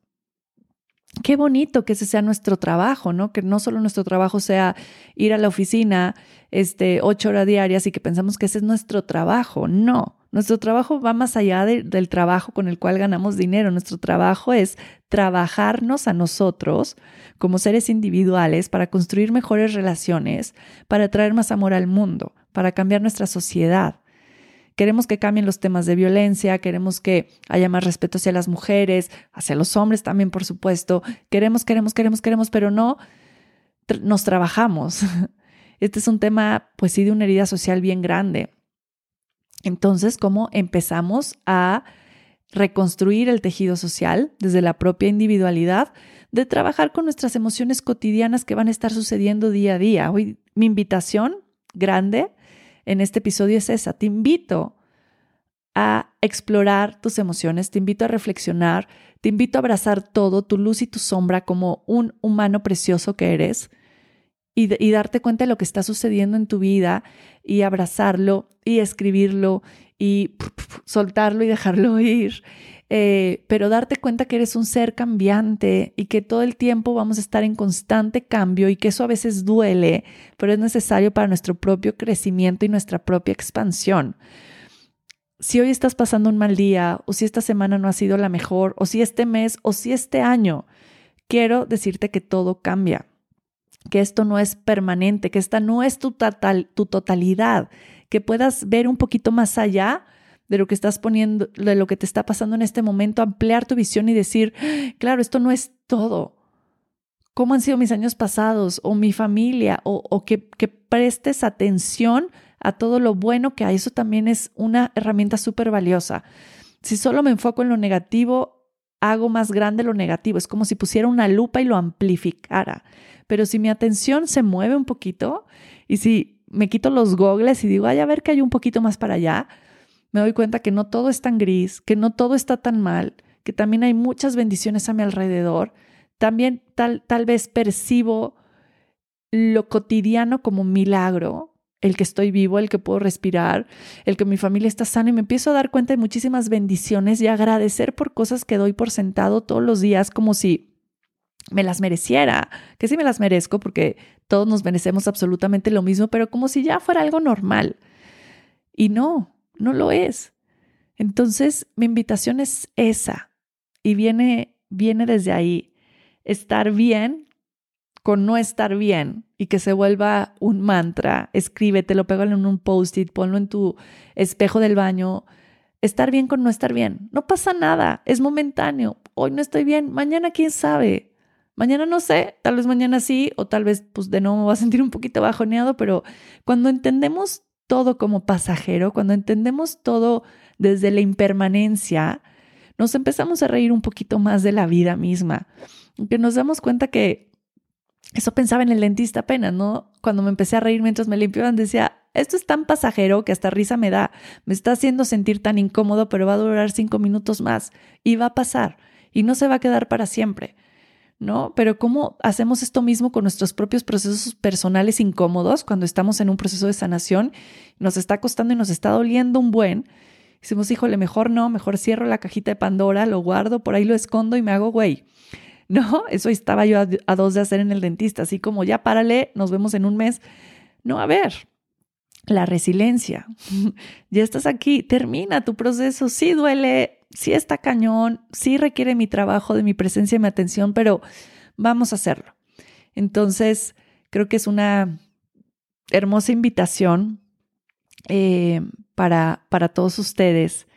Qué bonito que ese sea nuestro trabajo, ¿no? Que no solo nuestro trabajo sea ir a la oficina este, ocho horas diarias y que pensamos que ese es nuestro trabajo. No, nuestro trabajo va más allá del trabajo con el cual ganamos dinero. Nuestro trabajo es trabajarnos a nosotros como seres individuales para construir mejores relaciones, para traer más amor al mundo, para cambiar nuestra sociedad. Queremos que cambien los temas de violencia, queremos que haya más respeto hacia las mujeres, hacia los hombres también, por supuesto. Queremos, queremos, queremos, queremos, pero no nos trabajamos. Este es un tema, pues sí, de una herida social bien grande. Entonces, ¿cómo empezamos a reconstruir el tejido social desde la propia individualidad, de trabajar con nuestras emociones cotidianas que van a estar sucediendo día a día? Hoy mi invitación grande en este episodio es esa. Te invito a explorar tus emociones, te invito a reflexionar, te invito a abrazar todo, tu luz y tu sombra como un humano precioso que eres y, darte cuenta de lo que está sucediendo en tu vida y abrazarlo y escribirlo y soltarlo y dejarlo ir. Eh, pero darte cuenta que eres un ser cambiante y que todo el tiempo vamos a estar en constante cambio y que eso a veces duele, pero es necesario para nuestro propio crecimiento y nuestra propia expansión. Si hoy estás pasando un mal día o si esta semana no ha sido la mejor o si este mes o si este año, quiero decirte que todo cambia que esto no es permanente, que esta no es tu, total, tu totalidad, que puedas ver un poquito más allá de lo que estás poniendo, de lo que te está pasando en este momento, ampliar tu visión y decir, claro, esto no es todo. ¿Cómo han sido mis años pasados o mi familia? O, que, que prestes atención a todo lo bueno que hay. Eso también es una herramienta súper valiosa. Si solo me enfoco en lo negativo, hago más grande lo negativo. Es como si pusiera una lupa y lo amplificara. Pero si mi atención se mueve un poquito y si me quito los gogles y digo, ay, a ver que hay un poquito más para allá, me doy cuenta que no todo es tan gris, que no todo está tan mal, que también hay muchas bendiciones a mi alrededor. También tal, tal vez percibo lo cotidiano como un milagro, el que estoy vivo, el que puedo respirar, el que mi familia está sana y me empiezo a dar cuenta de muchísimas bendiciones y agradecer por cosas que doy por sentado todos los días como si me las mereciera, que sí me las merezco porque todos nos merecemos absolutamente lo mismo, pero como si ya fuera algo normal. Y no, no lo es. Entonces, mi invitación es esa y viene viene desde ahí, estar bien con no estar bien y que se vuelva un mantra. Escríbetelo, pégalo en un post-it, ponlo en tu espejo del baño. Estar bien con no estar bien. No pasa nada, es momentáneo. Hoy no estoy bien, mañana quién sabe. Mañana no sé, tal vez mañana sí, o tal vez pues de nuevo me voy a sentir un poquito bajoneado, pero cuando entendemos todo como pasajero, cuando entendemos todo desde la impermanencia, nos empezamos a reír un poquito más de la vida misma, aunque nos damos cuenta que eso pensaba en el dentista apenas, ¿no? Cuando me empecé a reír mientras me limpiaban, decía, esto es tan pasajero que hasta risa me da, me está haciendo sentir tan incómodo, pero va a durar cinco minutos más y va a pasar y no se va a quedar para siempre. ¿No? Pero ¿cómo hacemos esto mismo con nuestros propios procesos personales incómodos cuando estamos en un proceso de sanación? Nos está costando y nos está doliendo un buen. Decimos, híjole, mejor no, mejor cierro la cajita de Pandora, lo guardo, por ahí lo escondo y me hago güey. No, eso estaba yo a, a dos de hacer en el dentista, así como ya párale, nos vemos en un mes. No, a ver, la resiliencia. ya estás aquí, termina tu proceso. Sí duele, sí está cañón, sí requiere mi trabajo, de mi presencia y mi atención, pero vamos a hacerlo. Entonces, creo que es una hermosa invitación eh, para, para todos ustedes,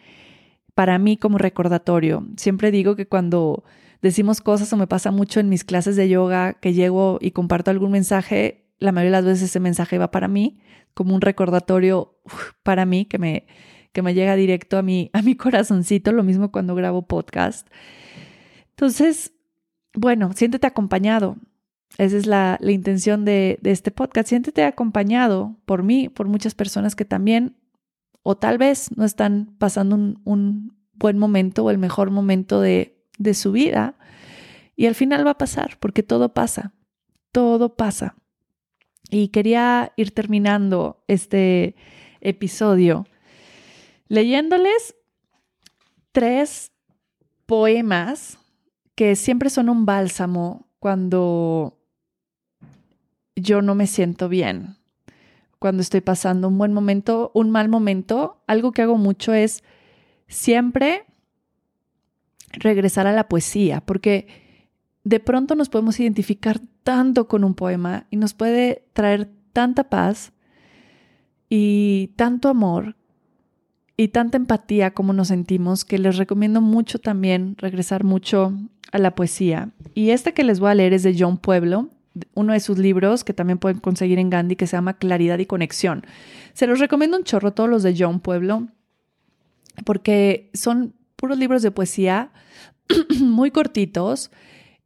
para mí como recordatorio. Siempre digo que cuando decimos cosas o me pasa mucho en mis clases de yoga que llego y comparto algún mensaje, la mayoría de las veces ese mensaje va para mí, como un recordatorio para mí que me, que me llega directo a mi, a mi corazoncito, lo mismo cuando grabo podcast. Entonces, bueno, siéntete acompañado. Esa es la, intención de, este podcast. Siéntete acompañado por mí, por muchas personas que también o tal vez no están pasando un, buen momento o el mejor momento de, de su vida. Y al final va a pasar, porque todo pasa, todo pasa. Y quería ir terminando este episodio leyéndoles tres poemas que siempre son un bálsamo cuando yo no me siento bien, cuando estoy pasando un buen momento, un mal momento. Algo que hago mucho es siempre regresar a la poesía, porque de pronto nos podemos identificar tanto con un poema y nos puede traer tanta paz y tanto amor y tanta empatía como nos sentimos que les recomiendo mucho también regresar mucho a la poesía. Y este que les voy a leer es de John Pueblo, uno de sus libros que también pueden conseguir en Gandhi que se llama Claridad y Conexión. Se los recomiendo un chorro todos los de John Pueblo porque son puros libros de poesía muy cortitos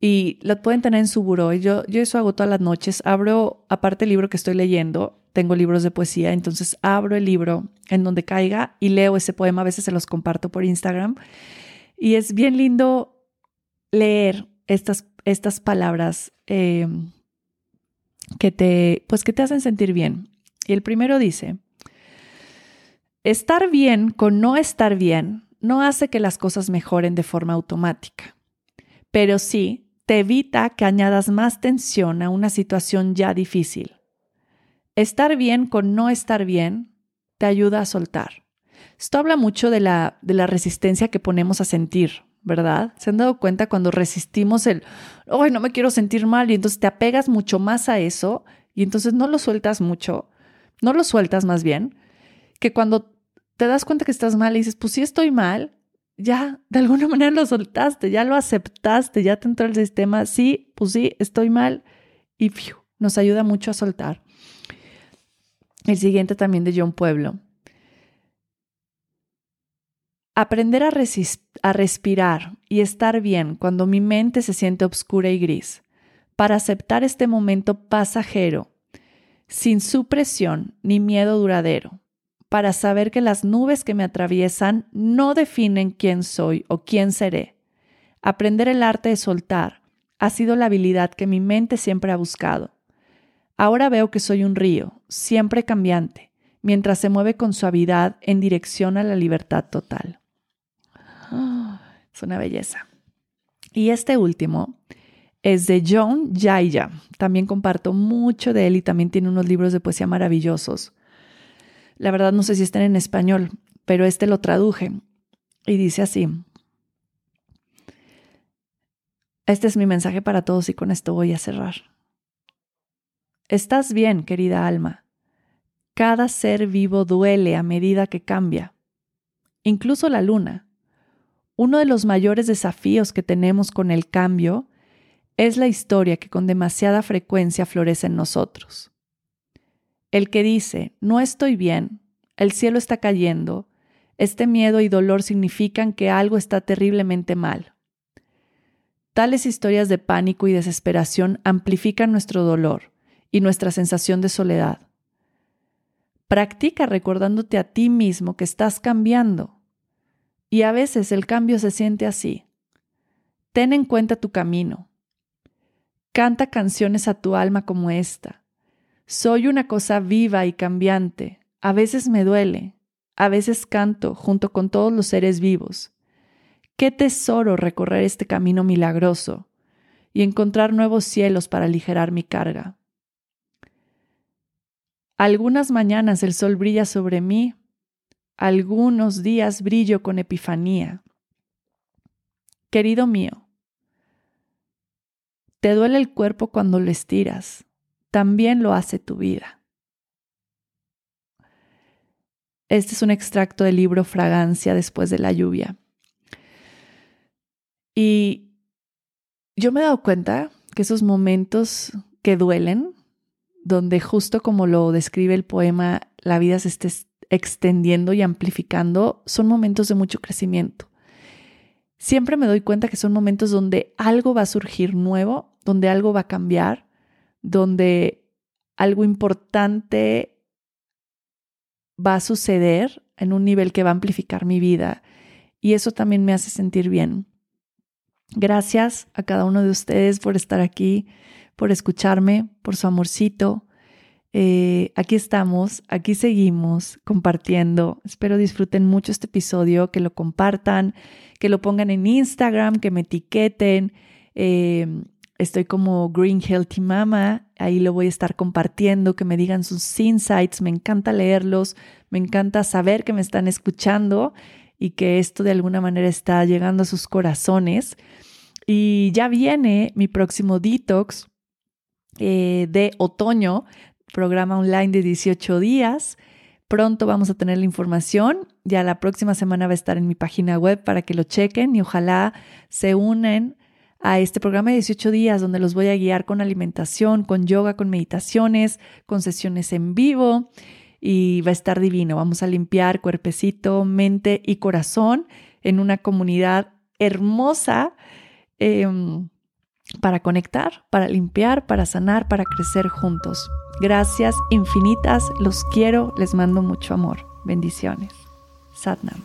y lo pueden tener en su buró. Yo, yo eso hago todas las noches. Abro, aparte del libro que estoy leyendo, tengo libros de poesía, entonces abro el libro en donde caiga y leo ese poema. A veces se los comparto por Instagram. Y es bien lindo leer estas, estas palabras eh, que, te, pues que te hacen sentir bien. Y el primero dice, estar bien con no estar bien no hace que las cosas mejoren de forma automática, pero sí te evita que añadas más tensión a una situación ya difícil. Estar bien con no estar bien te ayuda a soltar. Esto habla mucho de la, de la resistencia que ponemos a sentir, ¿verdad? ¿Se han dado cuenta cuando resistimos el, ay, no me quiero sentir mal y entonces te apegas mucho más a eso y entonces no lo sueltas mucho, no lo sueltas más bien, que cuando te das cuenta que estás mal y dices, pues sí estoy mal, ya de alguna manera lo soltaste, ya lo aceptaste, ya te entró el sistema, sí, pues sí, estoy mal y nos ayuda mucho a soltar. El siguiente también de John Pueblo. Aprender a, respirar y estar bien cuando mi mente se siente oscura y gris, para aceptar este momento pasajero, sin supresión ni miedo duradero, para saber que las nubes que me atraviesan no definen quién soy o quién seré. Aprender el arte de soltar ha sido la habilidad que mi mente siempre ha buscado. Ahora veo que soy un río, siempre cambiante, mientras se mueve con suavidad en dirección a la libertad total. es una belleza. Y este último es de John Jaya. También comparto mucho de él y también tiene unos libros de poesía maravillosos. La verdad no sé si están en español, pero este lo traduje y dice así. Este es mi mensaje para todos y con esto voy a cerrar. Estás bien, querida alma. Cada ser vivo duele a medida que cambia. Incluso la luna. Uno de los mayores desafíos que tenemos con el cambio es la historia que con demasiada frecuencia florece en nosotros. El que dice, no estoy bien, el cielo está cayendo, este miedo y dolor significan que algo está terriblemente mal. Tales historias de pánico y desesperación amplifican nuestro dolor y nuestra sensación de soledad. Practica recordándote a ti mismo que estás cambiando. Y a veces el cambio se siente así. Ten en cuenta tu camino. Canta canciones a tu alma como esta. Soy una cosa viva y cambiante. A veces me duele. A veces canto junto con todos los seres vivos. Qué tesoro recorrer este camino milagroso y encontrar nuevos cielos para aligerar mi carga. Algunas mañanas el sol brilla sobre mí, algunos días brillo con epifanía. Querido mío, te duele el cuerpo cuando lo estiras, también lo hace tu vida. Este es un extracto del libro Fragancia después de la lluvia. Y yo me he dado cuenta que esos momentos que duelen, donde justo como lo describe el poema, la vida se esté extendiendo y amplificando, son momentos de mucho crecimiento. Siempre me doy cuenta que son momentos donde algo va a surgir nuevo, donde algo va a cambiar, donde algo importante va a suceder en un nivel que va a amplificar mi vida y eso también me hace sentir bien. Gracias a cada uno de ustedes por estar aquí, por escucharme, por su amorcito. Eh, aquí estamos, aquí seguimos compartiendo. Espero disfruten mucho este episodio, que lo compartan, que lo pongan en Instagram, que me etiqueten. Eh, estoy como Green Healthy Mama, ahí lo voy a estar compartiendo, que me digan sus insights, me encanta leerlos, me encanta saber que me están escuchando y que esto de alguna manera está llegando a sus corazones. Y ya viene mi próximo detox eh, de otoño, programa online de 18 días. Pronto vamos a tener la información. Ya la próxima semana va a estar en mi página web para que lo chequen y ojalá se unen a este programa de 18 días donde los voy a guiar con alimentación, con yoga, con meditaciones, con sesiones en vivo y va a estar divino. Vamos a limpiar cuerpecito, mente y corazón en una comunidad hermosa em, para conectar, para limpiar, para sanar, para crecer juntos. Gracias infinitas, los quiero, les mando mucho amor. Bendiciones. Satnam.